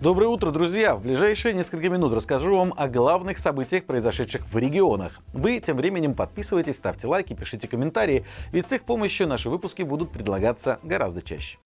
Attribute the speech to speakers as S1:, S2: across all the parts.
S1: Доброе утро, друзья! В ближайшие несколько минут расскажу вам о главных событиях, произошедших в регионах. Вы тем временем подписывайтесь, ставьте лайки, пишите комментарии, ведь с их помощью наши выпуски будут предлагаться гораздо чаще.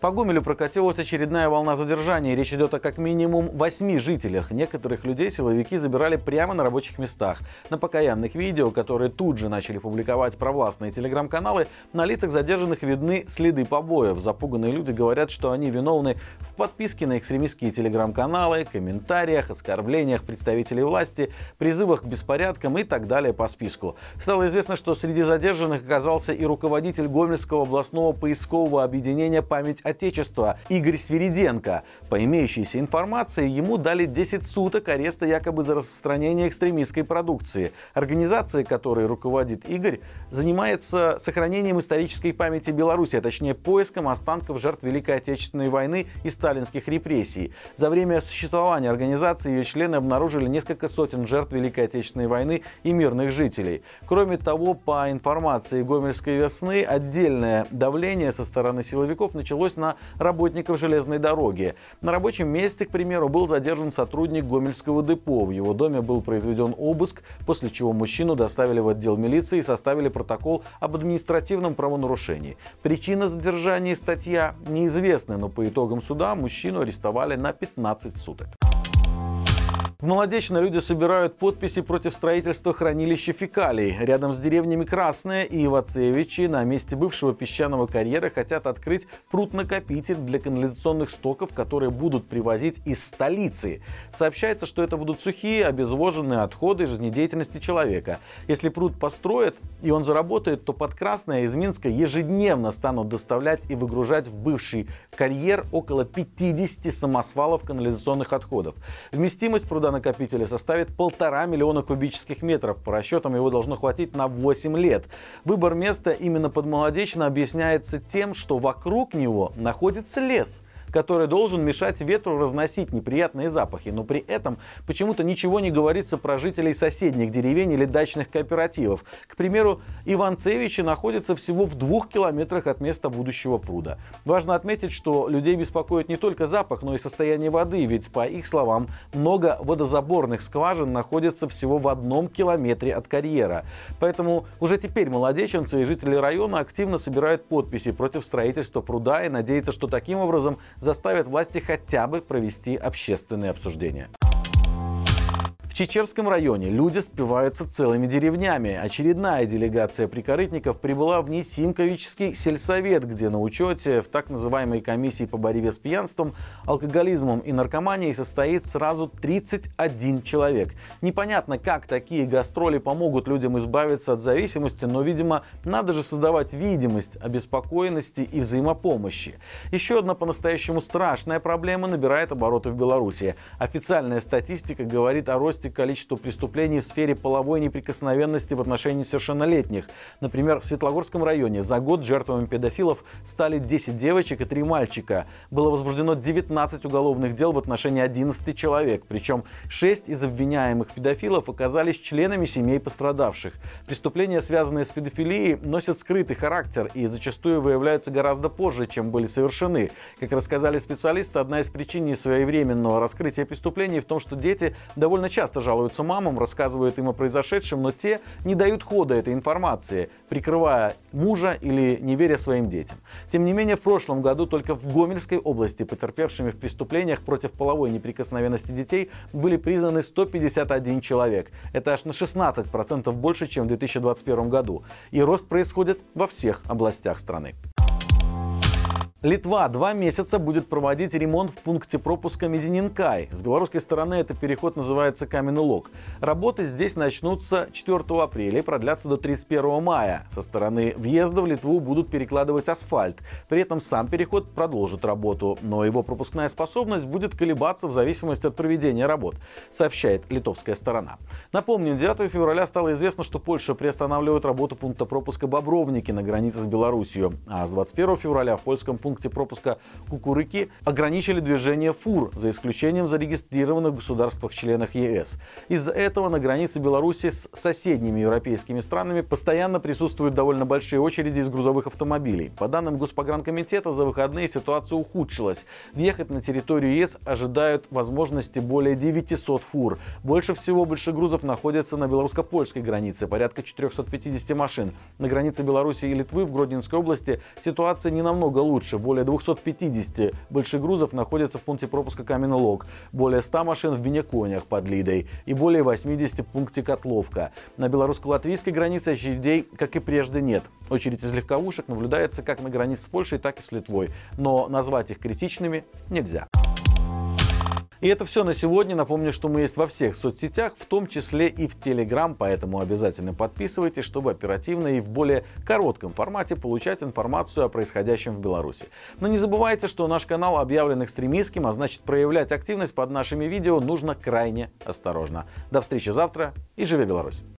S1: По Гомелю прокатилась очередная волна задержаний. Речь идет о как минимум восьми жителях. Некоторых людей силовики забирали прямо на рабочих местах. На покаянных видео, которые тут же начали публиковать провластные телеграм-каналы, на лицах задержанных видны следы побоев. Запуганные люди говорят, что они виновны в подписке на экстремистские телеграм-каналы, комментариях, оскорблениях представителей власти, призывах к беспорядкам и так далее по списку. Стало известно, что среди задержанных оказался и руководитель Гомельского областного поискового объединения «Память Отечества Игорь Свириденко. По имеющейся информации, ему дали 10 суток ареста якобы за распространение экстремистской продукции. Организация, которой руководит Игорь, занимается сохранением исторической памяти Беларуси, а точнее поиском останков жертв Великой Отечественной войны и сталинских репрессий. За время существования организации ее члены обнаружили несколько сотен жертв Великой Отечественной войны и мирных жителей. Кроме того, по информации Гомельской весны, отдельное давление со стороны силовиков началось на работников железной дороги. На рабочем месте, к примеру, был задержан сотрудник Гомельского депо. В его доме был произведен обыск, после чего мужчину доставили в отдел милиции и составили протокол об административном правонарушении. Причина задержания статья неизвестны, но по итогам суда мужчину арестовали на 15 суток. В Молодечно люди собирают подписи против строительства хранилища фекалий. Рядом с деревнями Красная и Ивацевичи на месте бывшего песчаного карьера хотят открыть пруд-накопитель для канализационных стоков, которые будут привозить из столицы. Сообщается, что это будут сухие, обезвоженные отходы жизнедеятельности человека. Если пруд построят и он заработает, то под Красное из Минска ежедневно станут доставлять и выгружать в бывший карьер около 50 самосвалов канализационных отходов. Вместимость пруда накопителя составит полтора миллиона кубических метров. По расчетам его должно хватить на 8 лет. Выбор места именно под Молодечно объясняется тем, что вокруг него находится лес – который должен мешать ветру разносить неприятные запахи, но при этом почему-то ничего не говорится про жителей соседних деревень или дачных кооперативов. К примеру, Иванцевичи находятся всего в двух километрах от места будущего пруда. Важно отметить, что людей беспокоит не только запах, но и состояние воды, ведь, по их словам, много водозаборных скважин находится всего в одном километре от карьера. Поэтому уже теперь молодеченцы и жители района активно собирают подписи против строительства пруда и надеются, что таким образом заставят власти хотя бы провести общественные обсуждения. Чечерском районе люди спиваются целыми деревнями. Очередная делегация прикорытников прибыла в Несимковический сельсовет, где на учете в так называемой комиссии по борьбе с пьянством, алкоголизмом и наркоманией состоит сразу 31 человек. Непонятно, как такие гастроли помогут людям избавиться от зависимости, но, видимо, надо же создавать видимость обеспокоенности и взаимопомощи. Еще одна по-настоящему страшная проблема набирает обороты в Беларуси. Официальная статистика говорит о росте росте количества преступлений в сфере половой неприкосновенности в отношении совершеннолетних. Например, в Светлогорском районе за год жертвами педофилов стали 10 девочек и 3 мальчика. Было возбуждено 19 уголовных дел в отношении 11 человек. Причем 6 из обвиняемых педофилов оказались членами семей пострадавших. Преступления, связанные с педофилией, носят скрытый характер и зачастую выявляются гораздо позже, чем были совершены. Как рассказали специалисты, одна из причин несвоевременного раскрытия преступлений в том, что дети довольно часто часто жалуются мамам, рассказывают им о произошедшем, но те не дают хода этой информации, прикрывая мужа или не веря своим детям. Тем не менее, в прошлом году только в Гомельской области потерпевшими в преступлениях против половой неприкосновенности детей были признаны 151 человек. Это аж на 16% больше, чем в 2021 году. И рост происходит во всех областях страны. Литва два месяца будет проводить ремонт в пункте пропуска Медининкай. С белорусской стороны этот переход называется Каменный Лог. Работы здесь начнутся 4 апреля и продлятся до 31 мая. Со стороны въезда в Литву будут перекладывать асфальт. При этом сам переход продолжит работу, но его пропускная способность будет колебаться в зависимости от проведения работ, сообщает литовская сторона. Напомним, 9 февраля стало известно, что Польша приостанавливает работу пункта пропуска Бобровники на границе с Беларусью, а с 21 февраля в польском пункте пункте пропуска Кукурыки ограничили движение фур, за исключением зарегистрированных в государствах-членах ЕС. Из-за этого на границе Беларуси с соседними европейскими странами постоянно присутствуют довольно большие очереди из грузовых автомобилей. По данным Госпогранкомитета, за выходные ситуация ухудшилась. Въехать на территорию ЕС ожидают возможности более 900 фур. Больше всего большегрузов находятся на белорусско-польской границе, порядка 450 машин. На границе Беларуси и Литвы в Гродненской области ситуация не намного лучше. Более 250 большегрузов находятся в пункте пропуска Каменный Лог, более 100 машин в Бенеконях под Лидой и более 80 в пункте Котловка. На белорусско-латвийской границе очередей, как и прежде, нет. Очередь из легковушек наблюдается как на границе с Польшей, так и с Литвой. Но назвать их критичными нельзя. И это все на сегодня. Напомню, что мы есть во всех соцсетях, в том числе и в Телеграм, поэтому обязательно подписывайтесь, чтобы оперативно и в более коротком формате получать информацию о происходящем в Беларуси. Но не забывайте, что наш канал объявлен экстремистским, а значит проявлять активность под нашими видео нужно крайне осторожно. До встречи завтра и живи Беларусь!